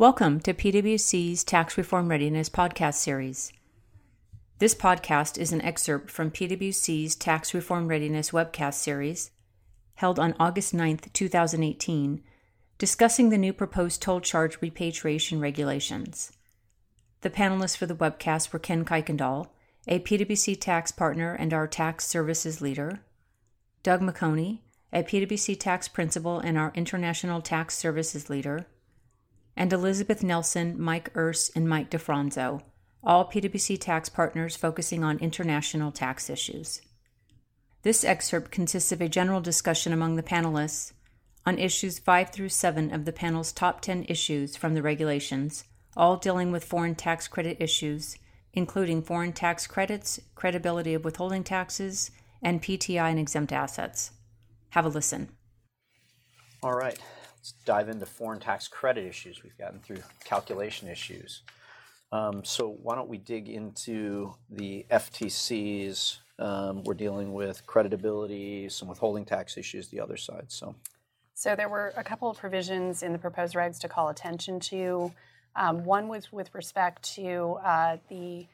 Welcome to PwC's Tax Reform Readiness podcast series. This podcast is an excerpt from PwC's Tax Reform Readiness webcast series, held on August 9th, 2018, discussing the new proposed toll charge repatriation regulations. The panelists for the webcast were Ken Kuykendall, a PwC tax partner and our tax services leader, Doug McHoney, a PwC tax principal and our international tax services leader, and Elizabeth Nelson, Mike Urse, and Mike DiFronzo, all PwC tax partners focusing on international tax issues. This excerpt consists of a general discussion among the panelists on issues 5 through 7 of the panel's top 10 issues from the regulations, all dealing with foreign tax credit issues, including foreign tax credits, creditability of withholding taxes, and PTI and exempt assets. Have a listen. All right. Let's dive into foreign tax credit issues. We've gotten through calculation issues. Um, so why don't we dig into the FTCs? Um, we're dealing with creditability, some withholding tax issues, the other side. So, so there were a couple of provisions in the proposed regs to call attention to. Um, one was with respect to uh, the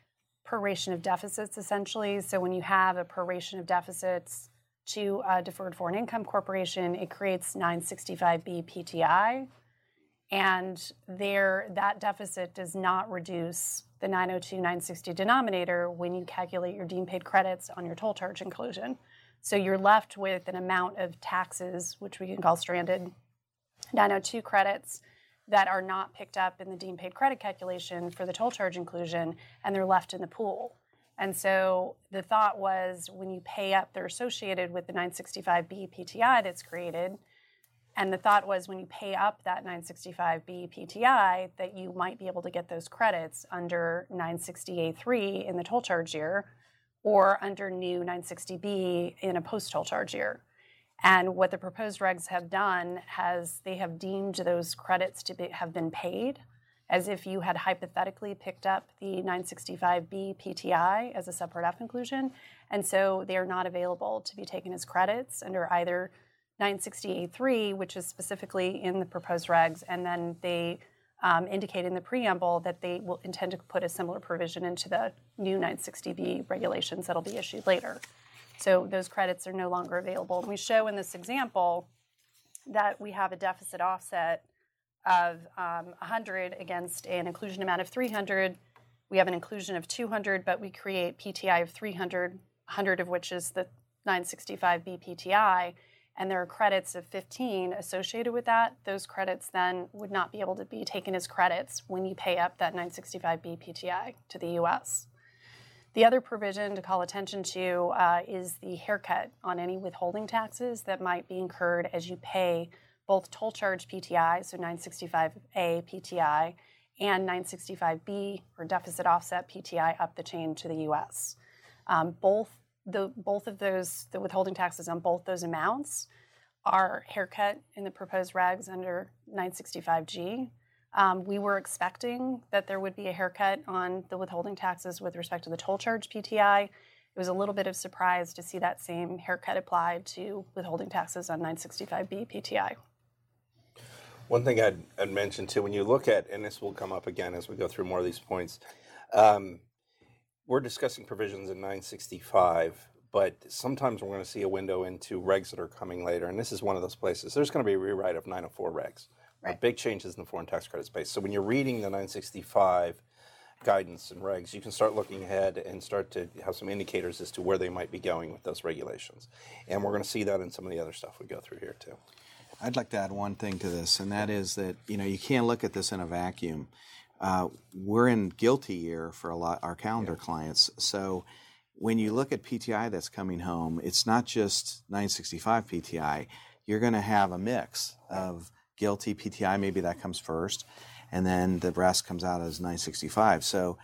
proration of deficits, essentially. So when you have a proration of deficits to a deferred foreign income corporation, it creates 965B PTI. And there, that deficit does not reduce the 902 960 denominator when you calculate your deemed paid credits on your toll charge inclusion. So you're left with an amount of taxes, which we can call stranded 902 credits, that are not picked up in the deemed paid credit calculation for the toll charge inclusion, and they're left in the pool. And so the thought was when you pay up, they're associated with the 965B PTI that's created. And the thought was when you pay up that 965B PTI, that you might be able to get those credits under 960A3 in the toll charge year or under new 960B in a post toll charge year. And what the proposed regs have done has they have deemed those credits to be, have been paid as if you had hypothetically picked up the 965B PTI as a subpart F inclusion. And so they are not available to be taken as credits under either 960A3, which is specifically in the proposed regs, and then they um, indicate in the preamble that they will intend to put a similar provision into the new 960B regulations that'll be issued later. So those credits are no longer available. And we show in this example that we have a deficit offset of um, 100 against an inclusion amount of 300. We have an inclusion of 200, but we create PTI of 300, 100 of which is the 965B PTI, and there are credits of 15 associated with that. Those credits then would not be able to be taken as credits when you pay up that 965B PTI to the US. The other provision to call attention to uh, is the haircut on any withholding taxes that might be incurred as you pay both toll charge PTI, so 965A PTI, and 965B or deficit offset PTI up the chain to the US. Um, both the both of those the withholding taxes on both those amounts are haircut in the proposed regs under 965G. Um, we were expecting that there would be a haircut on the withholding taxes with respect to the toll charge PTI. It was a little bit of surprise to see that same haircut applied to withholding taxes on 965B PTI. One thing I'd, I'd mention too, when you look at, and this will come up again as we go through more of these points, um, we're discussing provisions in 965, but sometimes we're going to see a window into regs that are coming later, and this is one of those places. There's going to be a rewrite of 904 regs, right. big changes in the foreign tax credit space. So when you're reading the 965 guidance and regs, you can start looking ahead and start to have some indicators as to where they might be going with those regulations. And we're going to see that in some of the other stuff we go through here too. I'd like to add one thing to this, and that is that you know you can't look at this in a vacuum. Uh, we're in GILTI year for a lot our calendar yeah. clients, so when you look at PTI that's coming home, it's not just 965 PTI. You're going to have a mix of GILTI PTI. Maybe that comes first, and then the rest comes out as 965. So.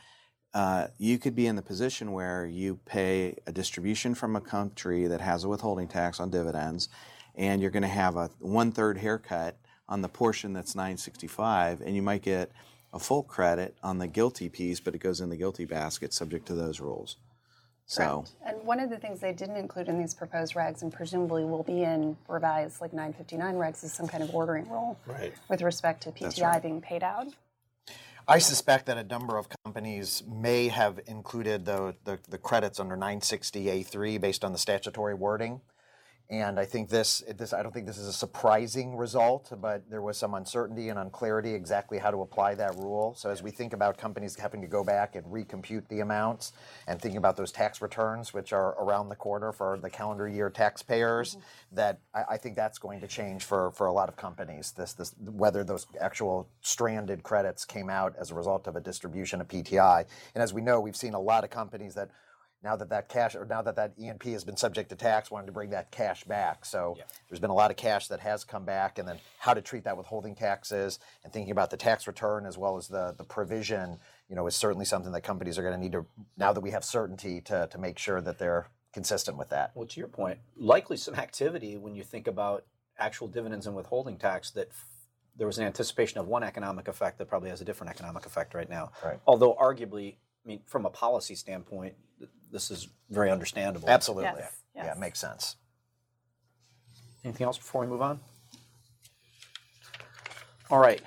Uh, you could be in the position where you pay a distribution from a country that has a withholding tax on dividends, and you're going to have a one third haircut on the portion that's 965, and you might get a full credit on the GILTI piece, but it goes in the GILTI basket subject to those rules. So, Correct. and one of the things they didn't include in these proposed regs, and presumably will be in revised like 959 regs, is some kind of ordering rule right. with respect to PTI right. being paid out. I suspect that a number of companies may have included the, the, the credits under 960A3 based on the statutory wording. And I think this, this, I don't think this is a surprising result, but there was some uncertainty and unclarity exactly how to apply that rule. So as we think about companies having to go back and recompute the amounts and thinking about those tax returns, which are around the corner for the calendar year taxpayers, mm-hmm. that I, I think that's going to change for, for a lot of companies. This, this, whether those actual stranded credits came out as a result of a distribution of PTI. And as we know, we've seen a lot of companies that now that that cash or now that that E&P has been subject to tax, wanted to bring that cash back. So there's been a lot of cash that has come back, and then how to treat that withholding taxes and thinking about the tax return as well as the the provision, you know, is certainly something that companies are going to need to now that we have certainty to to make sure that they're consistent with that. Well, to your point, likely some activity when you think about actual dividends and withholding tax that there was an anticipation of one economic effect that probably has a different economic effect right now. Right. Although arguably, I mean, from a policy standpoint, this is very understandable. Absolutely. Yes, Yeah, it makes sense. Anything else before we move on? All right.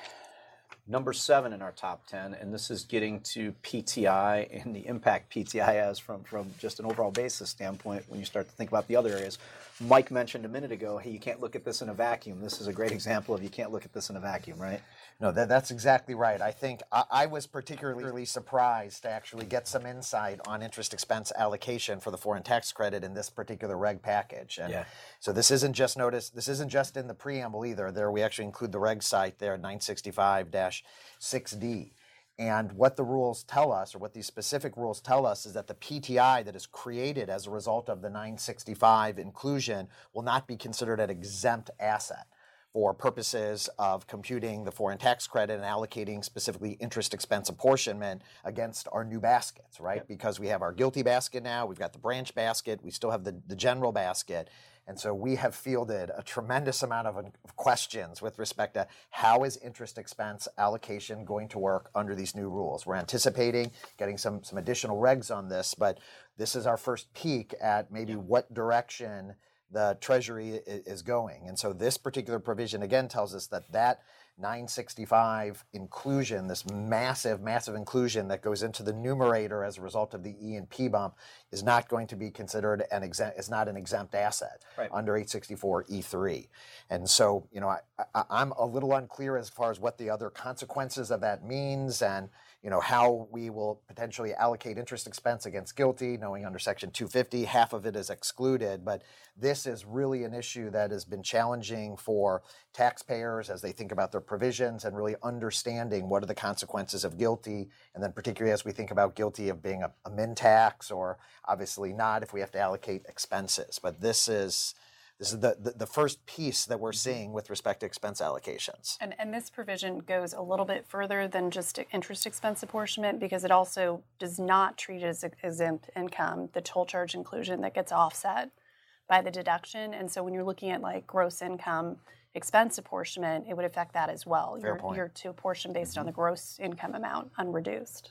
Number seven in our top 10, and this is getting to PTI and the impact PTI has from, from just an overall basis standpoint when you start to think about the other areas. Mike mentioned a minute ago, hey, you can't look at this in a vacuum. This is a great example of you can't look at this in a vacuum, right? No, that, that's exactly right. I think I, I was particularly surprised to actually get some insight on interest expense allocation for the foreign tax credit in this particular reg package. And Yeah. so this isn't just notice. This isn't just in the preamble either. There we actually include the reg cite there, 965-6D. And what the rules tell us, or what these specific rules tell us, is that the PTI that is created as a result of the 965 inclusion will not be considered an exempt asset for purposes of computing the foreign tax credit and allocating specifically interest expense apportionment against our new baskets, right? Because we have our GILTI basket now, we've got the branch basket, we still have the, the general basket. And so we have fielded a tremendous amount of, of questions with respect to how is interest expense allocation going to work under these new rules. We're anticipating getting some, some additional regs on this, but this is our first peek at maybe what direction the Treasury is going. And so this particular provision again tells us that that 965 inclusion, this massive, massive inclusion that goes into the numerator as a result of the E and P bump, is not going to be considered an exempt. Is not an exempt asset Right. under 864 E3. And so, you know, I, I, I'm a little unclear as far as what the other consequences of that means, and you know how we will potentially allocate interest expense against GILTI, knowing under Section 250 half of it is excluded. But this is really an issue that has been challenging for taxpayers as they think about their provisions and really understanding what are the consequences of GILTI, and then particularly as we think about GILTI of being a, a min tax or obviously not if we have to allocate expenses. But this is this is the, the, the first piece that we're mm-hmm. seeing with respect to expense allocations. And, and this provision goes a little bit further than just interest expense apportionment because it also does not treat as exempt income the toll charge inclusion that gets offset by the deduction. And so when you're looking at like gross income expense apportionment, it would affect that as well. Fair you're, point. you're to apportion based on the mm-hmm. gross income amount unreduced.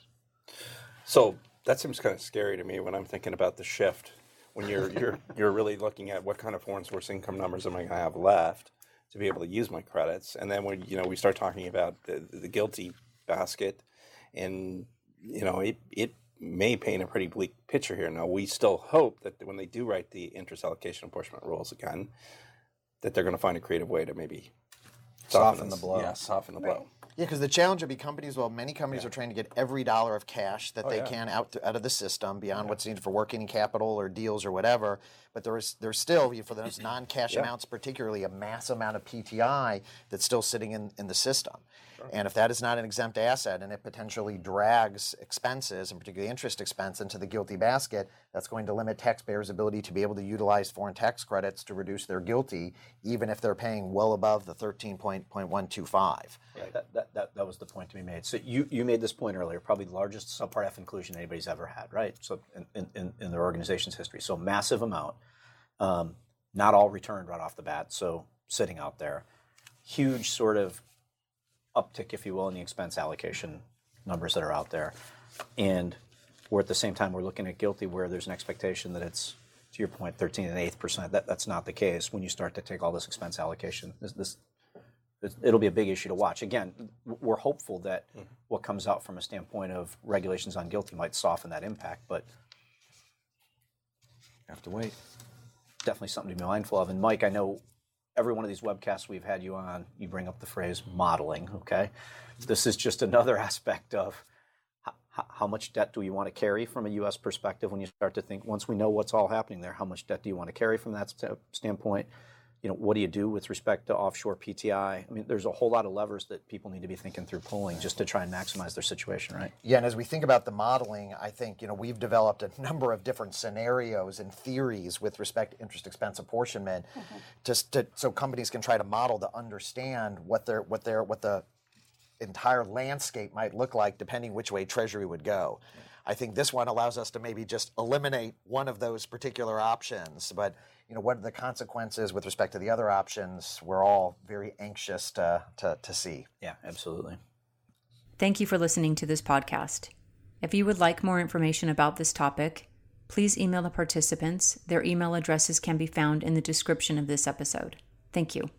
So that seems kind of scary to me when I'm thinking about the shift. When you're you're you're really looking at what kind of foreign source income numbers am I going to have left to be able to use my credits, and then when you know we start talking about the, the GILTI basket, and you know it it may paint a pretty bleak picture here. Now we still hope that when they do write the interest allocation apportionment rules again, that they're going to find a creative way to maybe Soften this- the blow. Yeah, soften the blow. Yeah, because the challenge would be companies. Well, many companies are trying to get every dollar of cash that oh, they yeah. can out out of the system beyond what's needed for working capital or deals or whatever. But there is there's still for those non-cash amounts, particularly a mass amount of PTI that's still sitting in, in the system. And if that is not an exempt asset and it potentially drags expenses, and particularly interest expense, into the GILTI basket, that's going to limit taxpayers' ability to be able to utilize foreign tax credits to reduce their GILTI, even if they're paying well above the 13.125. Right. That, that, that, that was the point to be made. So you, you made this point earlier, probably the largest subpart F inclusion anybody's ever had, right? So in, in- in, their organization's history. So massive amount, um, not all returned right off the bat. So sitting out there, huge sort of uptick, if you will, in the expense allocation numbers that are out there. And we're at the same time, we're looking at GILTI where there's an expectation that it's, to your point, 13 and 8 percent. That, that's not the case when you start to take all this expense allocation. This, this It'll be a big issue to watch. Again, we're hopeful that mm-hmm. what comes out from a standpoint of regulations on GILTI might soften that impact, but Have to wait. definitely something to be mindful of. And Mike, I know every one of these webcasts we've had you on, you bring up the phrase modeling, okay? This is just another aspect of how, how much debt do you want to carry from a U.S. perspective when you start to think, once we know what's all happening there, how much debt do you want to carry from that st- standpoint? You know, what do you do with respect to offshore PTI? I mean, there's a whole lot of levers that people need to be thinking through pulling just to try and maximize their situation, right? Yeah, and as we think about the modeling, I think you know we've developed a number of different scenarios and theories with respect to interest expense apportionment, mm-hmm. just to, so companies can try to model to understand what their what their what the entire landscape might look like depending which way Treasury would go. I think this one allows us to maybe just eliminate one of those particular options, but you know what are the consequences with respect to the other options? We're all very anxious to to, to see. Yeah, absolutely. Thank you for listening to this podcast. If you would like more information about this topic, please email the participants. Their email addresses can be found in the description of this episode. Thank you.